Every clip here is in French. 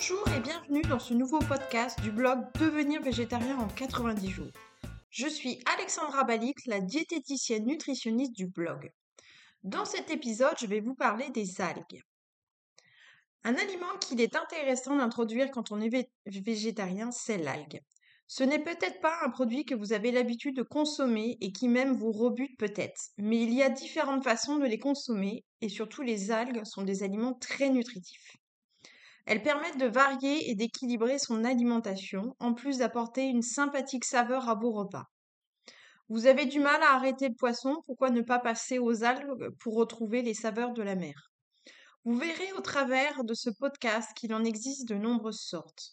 Bonjour et bienvenue dans ce nouveau podcast du blog Devenir végétarien en 90 jours. Je suis Alexandra Balix, la diététicienne nutritionniste du blog. Dans cet épisode, je vais vous parler des algues. Un aliment qu'il est intéressant d'introduire quand on est végétarien, c'est l'algue. Ce n'est peut-être pas un produit que vous avez l'habitude de consommer et qui même vous rebute peut-être, mais il y a différentes façons de les consommer et surtout les algues sont des aliments très nutritifs. Elles permettent de varier et d'équilibrer son alimentation, en plus d'apporter une sympathique saveur à vos repas. Vous avez du mal à arrêter le poisson, pourquoi ne pas passer aux algues pour retrouver les saveurs de la mer? Vous verrez au travers de ce podcast qu'il en existe de nombreuses sortes.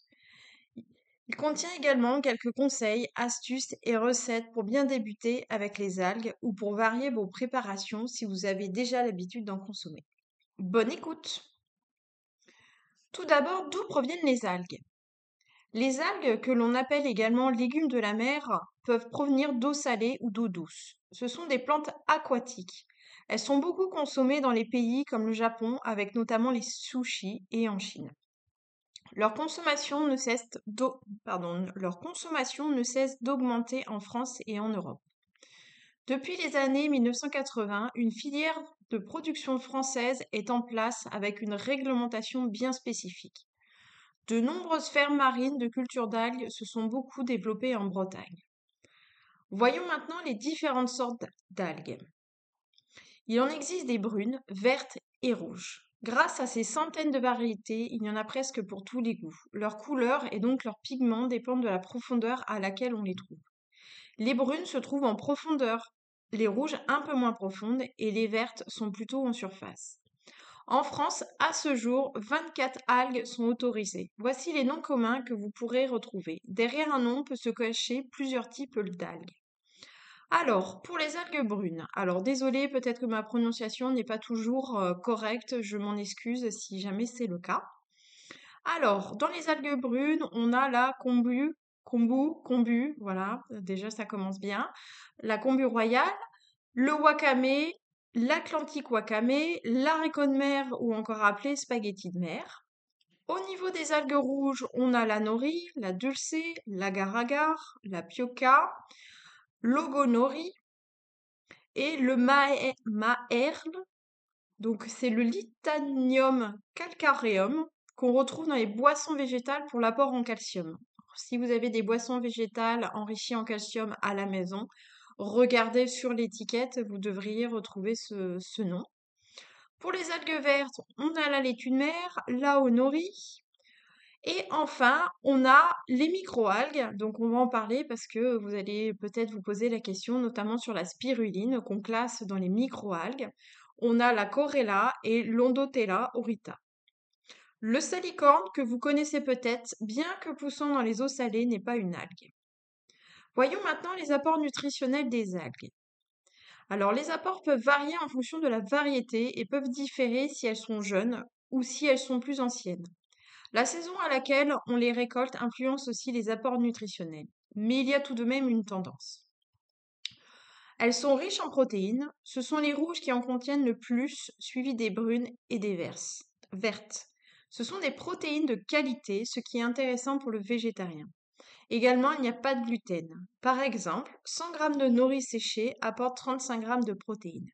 Il contient également quelques conseils, astuces et recettes pour bien débuter avec les algues ou pour varier vos préparations si vous avez déjà l'habitude d'en consommer. Bonne écoute Tout d'abord, d'où proviennent les algues? Les algues, que l'on appelle également légumes de la mer, peuvent provenir d'eau salée ou d'eau douce. Ce sont des plantes aquatiques. Elles sont beaucoup consommées dans les pays comme le Japon, avec notamment les sushis et en Chine. Leur consommation ne cesse d'augmenter en France et en Europe. Depuis les années 1980, une filière de production française est en place avec une réglementation bien spécifique. De nombreuses fermes marines de culture d'algues se sont beaucoup développées en Bretagne. Voyons maintenant les différentes sortes d'algues. Il en existe des brunes, vertes et rouges. Grâce à ces centaines de variétés, il y en a presque pour tous les goûts. Leur couleur et donc leur pigment dépendent de la profondeur à laquelle on les trouve. Les brunes se trouvent en profondeur, les rouges un peu moins profondes et les vertes sont plutôt en surface. En France, à ce jour, 24 algues sont autorisées. Voici les noms communs que vous pourrez retrouver. Derrière un nom peut se cacher plusieurs types d'algues. Alors, pour les algues brunes, alors désolé, peut-être que ma prononciation n'est pas toujours euh, correcte, je m'en excuse si jamais c'est le cas. Alors, dans les algues brunes, on a la kombu, kombu, kombu, voilà, déjà ça commence bien, la kombu royale, le wakame, l'Atlantique wakame, l'haricot de mer ou encore appelé spaghetti de mer. Au niveau des algues rouges, on a la nori, la dulce, la garagar, la pioca, Logonori et le maerl. Donc, c'est le litanium calcareum qu'on retrouve dans les boissons végétales pour l'apport en calcium. Si vous avez des boissons végétales enrichies en calcium à la maison, regardez sur l'étiquette, vous devriez retrouver ce, nom. Pour les algues vertes, on a la laitue de mer, la honori, et enfin, on a les microalgues. Donc, on va en parler parce que vous allez peut-être vous poser la question, notamment sur la spiruline qu'on classe dans les microalgues. On a la corella et l'ondotella aurita. Le salicorne, que vous connaissez peut-être, bien que poussant dans les eaux salées, n'est pas une algue. Voyons maintenant les apports nutritionnels des algues. Alors, les apports peuvent varier en fonction de la variété et peuvent différer si elles sont jeunes ou si elles sont plus anciennes. La saison à laquelle on les récolte influence aussi les apports nutritionnels, mais il y a tout de même une tendance. Elles sont riches en protéines, ce sont les rouges qui en contiennent le plus, suivis des brunes et des vertes. Ce sont des protéines de qualité, ce qui est intéressant pour le végétarien. Également, il n'y a pas de gluten. Par exemple, 100 g de nori séché apporte 35 g de protéines.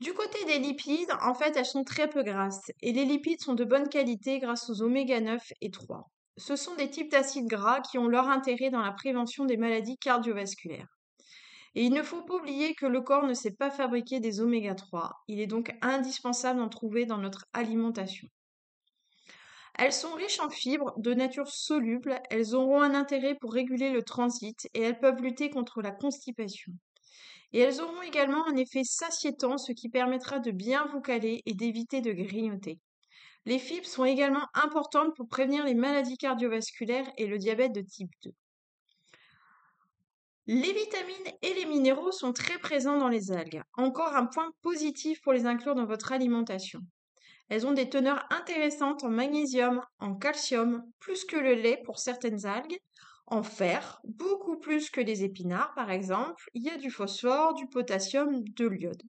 Du côté des lipides, en fait, elles sont très peu grasses et les lipides sont de bonne qualité grâce aux oméga 9 et 3. Ce sont des types d'acides gras qui ont leur intérêt dans la prévention des maladies cardiovasculaires. Et il ne faut pas oublier que le corps ne sait pas fabriquer des oméga 3. Il est donc indispensable d'en trouver dans notre alimentation. Elles sont riches en fibres de nature soluble, elles auront un intérêt pour réguler le transit et elles peuvent lutter contre la constipation et elles auront également un effet satiétant, ce qui permettra de bien vous caler et d'éviter de grignoter. Les fibres sont également importantes pour prévenir les maladies cardiovasculaires et le diabète de type 2. Les vitamines et les minéraux sont très présents dans les algues. Encore un point positif pour les inclure dans votre alimentation. Elles ont des teneurs intéressantes en magnésium, en calcium, plus que le lait pour certaines algues, en fer, beaucoup plus que les épinards par exemple. Il y a du phosphore, du potassium, de l'iode.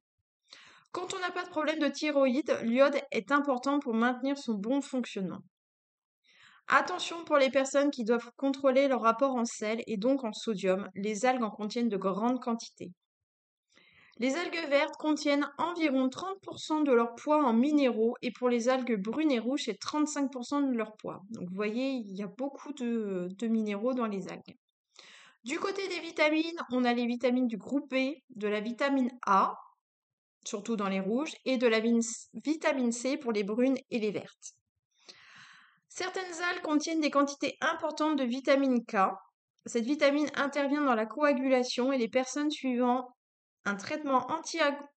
Quand on n'a pas de problème de thyroïde, l'iode est important pour maintenir son bon fonctionnement. Attention pour les personnes qui doivent contrôler leur rapport en sel et donc en sodium, les algues en contiennent de grandes quantités. Les algues vertes contiennent environ 30% de leur poids en minéraux et pour les algues brunes et rouges, c'est 35% de leur poids. Donc vous voyez, il y a beaucoup de, de, minéraux dans les algues. Du côté des vitamines, on a les vitamines du groupe B, de la vitamine A, surtout dans les rouges, et de la vitamine C pour les brunes et les vertes. Certaines algues contiennent des quantités importantes de vitamine K. Cette vitamine intervient dans la coagulation et les personnes suivant un traitement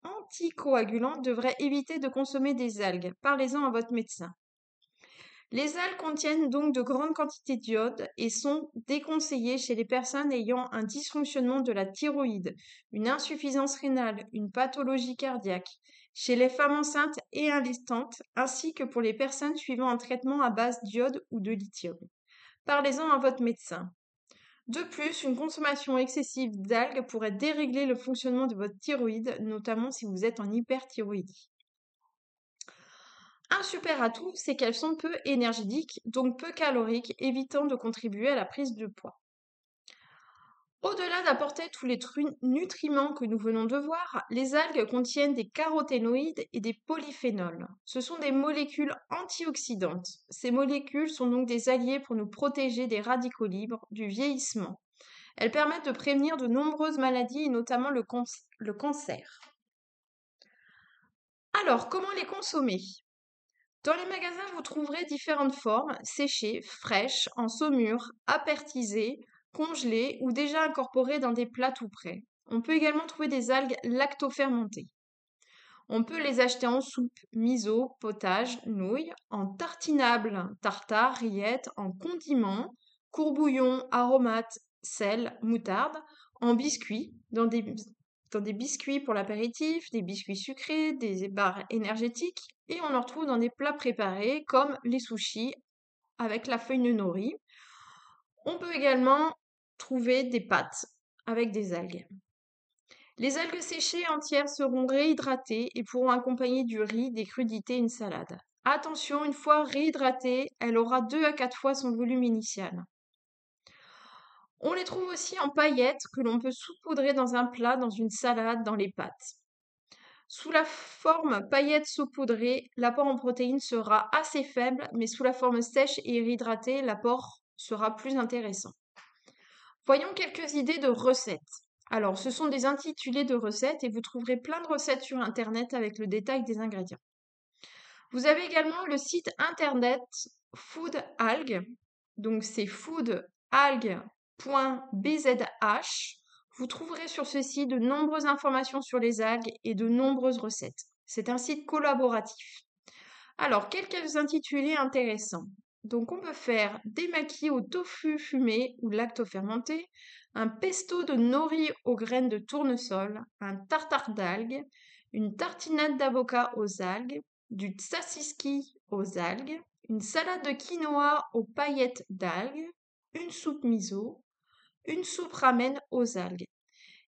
anticoagulant devraient éviter de consommer des algues. Parlez-en à votre médecin. Les algues contiennent donc de grandes quantités d'iode et sont déconseillées chez les personnes ayant un dysfonctionnement de la thyroïde, une insuffisance rénale, une pathologie cardiaque, chez les femmes enceintes et allaitantes, ainsi que pour les personnes suivant un traitement à base d'iode ou de lithium. Parlez-en à votre médecin. De plus, une consommation excessive d'algues pourrait dérégler le fonctionnement de votre thyroïde, notamment si vous êtes en hyperthyroïdie. Un super atout, c'est qu'elles sont peu énergétiques, donc peu caloriques, évitant de contribuer à la prise de poids. Au-delà d'apporter tous les nutriments que nous venons de voir, les algues contiennent des caroténoïdes et des polyphénols. Ce sont des molécules antioxydantes. Ces molécules sont donc des alliés pour nous protéger des radicaux libres, du vieillissement. Elles permettent de prévenir de nombreuses maladies et notamment le, le cancer. Alors, comment les consommer? Dans les magasins, vous trouverez différentes formes, séchées, fraîches, en saumure, apertisées, congelées ou déjà incorporées dans des plats tout prêts. On peut également trouver des algues lactofermentées. On peut les acheter en soupe, miso, potage, nouilles, en tartinable, tartare, rillettes, en condiments, courbouillon, aromates, sel, moutarde, en biscuits, dans des dans des biscuits pour l'apéritif, des biscuits sucrés, des barres énergétiques, et on en retrouve dans des plats préparés comme les sushis avec la feuille de nori. On peut également trouver des pâtes avec des algues. Les algues séchées entières seront réhydratées et pourront accompagner du riz, des crudités et une salade. Attention, une fois réhydratée, elle aura 2 à 4 fois son volume initial. On les trouve aussi en paillettes que l'on peut saupoudrer dans un plat, dans une salade, dans les pâtes. Sous la forme paillettes saupoudrées, l'apport en protéines sera assez faible, mais sous la forme sèche et réhydratée, l'apport sera plus intéressant. Voyons quelques idées de recettes. Alors, ce sont des intitulés de recettes et vous trouverez plein de recettes sur Internet avec le détail des ingrédients. Vous avez également le site internet Food Alg, donc c'est Food Alg .bzh, vous trouverez sur ce site de nombreuses informations sur les algues et de nombreuses recettes. C'est un site collaboratif. Alors, quelques intitulés intéressants. Donc, on peut faire des maquis au tofu fumé ou lactofermenté, un pesto de nori aux graines de tournesol, un tartare d'algues, une tartinade d'avocat aux algues, du tzatziki aux algues, une salade de quinoa aux paillettes d'algues, une soupe miso, une soupe ramen aux algues.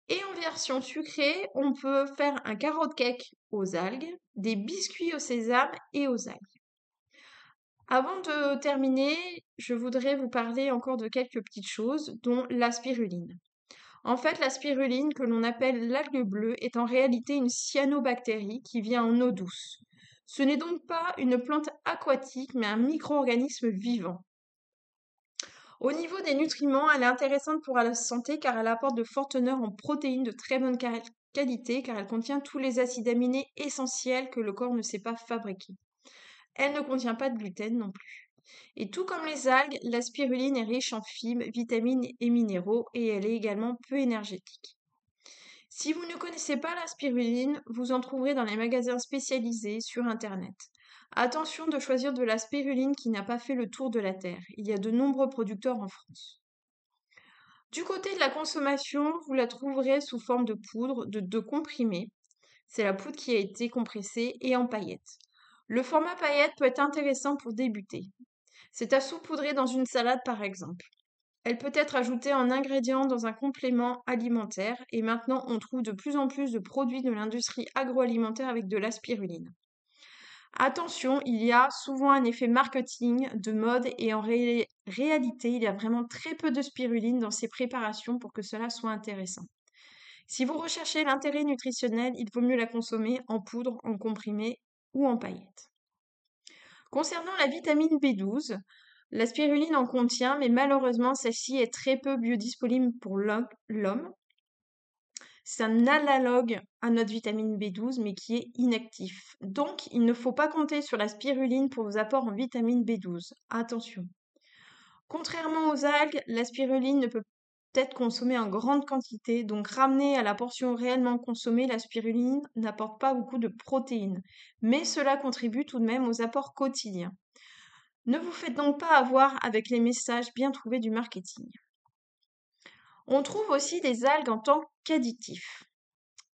Et en version sucrée, on peut faire un carotte cake aux algues, des biscuits au sésame et aux algues. Avant de terminer, je voudrais vous parler encore de quelques petites choses, dont la spiruline. En fait, la spiruline, que l'on appelle l'algue bleue, est en réalité une cyanobactérie qui vient en eau douce. Ce n'est donc pas une plante aquatique, mais un micro-organisme vivant. Au niveau des nutriments, elle est intéressante pour la santé car elle apporte de fortes teneurs en protéines de très bonne qualité car elle contient tous les acides aminés essentiels que le corps ne sait pas fabriquer. Elle ne contient pas de gluten non plus. Et tout comme les algues, la spiruline est riche en fibres, vitamines et minéraux et elle est également peu énergétique. Si vous ne connaissez pas la spiruline, vous en trouverez dans les magasins spécialisés sur Internet. Attention de choisir de la spiruline qui n'a pas fait le tour de la Terre. Il y a de nombreux producteurs en France. Du côté de la consommation, vous la trouverez sous forme de poudre, de, de comprimés. C'est la poudre qui a été compressée et en paillettes. Le format paillette peut être intéressant pour débuter. C'est à saupoudrer dans une salade par exemple. Elle peut être ajoutée en ingrédient dans un complément alimentaire et maintenant on trouve de plus en plus de produits de l'industrie agroalimentaire avec de la spiruline. Attention, il y a souvent un effet marketing de mode et en réalité, il y a vraiment très peu de spiruline dans ces préparations pour que cela soit intéressant. Si vous recherchez l'intérêt nutritionnel, il vaut mieux la consommer en poudre, en comprimé ou en paillettes. Concernant la vitamine B12, la spiruline en contient, mais malheureusement, celle-ci est très peu biodisponible pour l'homme. C'est un analogue à notre vitamine B12, mais qui est inactif. Donc, il ne faut pas compter sur la spiruline pour vos apports en vitamine B12. Attention. Contrairement aux algues, la spiruline ne peut être consommée en grande quantité, donc ramenée à la portion réellement consommée, la spiruline n'apporte pas beaucoup de protéines, mais cela contribue tout de même aux apports quotidiens. Ne vous faites donc pas avoir avec les messages bien trouvés du marketing. On trouve aussi des algues en tant qu'additifs.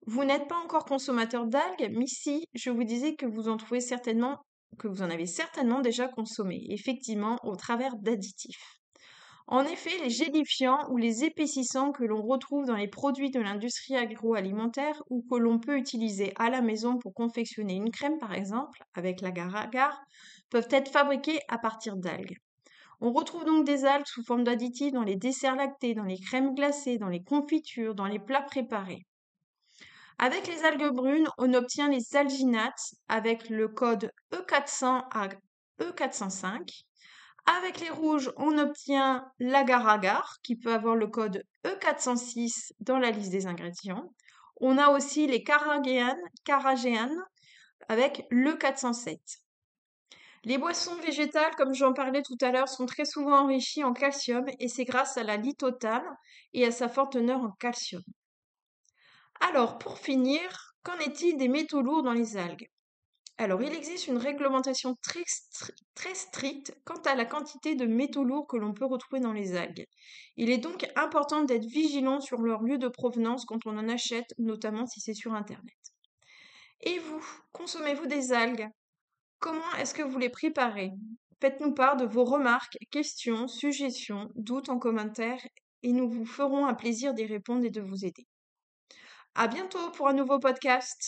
Vous n'êtes pas encore consommateur d'algues, mais si je vous disais que vous en trouvez certainement, que vous en avez certainement déjà consommé, effectivement, au travers d'additifs. En effet, les gélifiants ou les épaississants que l'on retrouve dans les produits de l'industrie agroalimentaire ou que l'on peut utiliser à la maison pour confectionner une crème par exemple, avec l'agar-agar, peuvent être fabriqués à partir d'algues. On retrouve donc des algues sous forme d'additifs dans les desserts lactés, dans les crèmes glacées, dans les confitures, dans les plats préparés. Avec les algues brunes, on obtient les alginates avec le code E400 à E405 avec les rouges, on obtient l'agar-agar qui peut avoir le code E406 dans la liste des ingrédients. On a aussi les caragéanes, avec le 407. Les boissons végétales, comme j'en parlais tout à l'heure, sont très souvent enrichies en calcium et c'est grâce à la litotale et à sa forte teneur en calcium. Alors, pour finir, qu'en est-il des métaux lourds dans les algues? Alors, il existe une réglementation très, stricte quant à la quantité de métaux lourds que l'on peut retrouver dans les algues. Il est donc important d'être vigilant sur leur lieu de provenance quand on en achète, notamment si c'est sur Internet. Et vous, consommez-vous des algues? Comment est-ce que vous les préparez? Faites-nous part de vos remarques, questions, suggestions, doutes en commentaire et nous vous ferons un plaisir d'y répondre et de vous aider. À bientôt pour un nouveau podcast.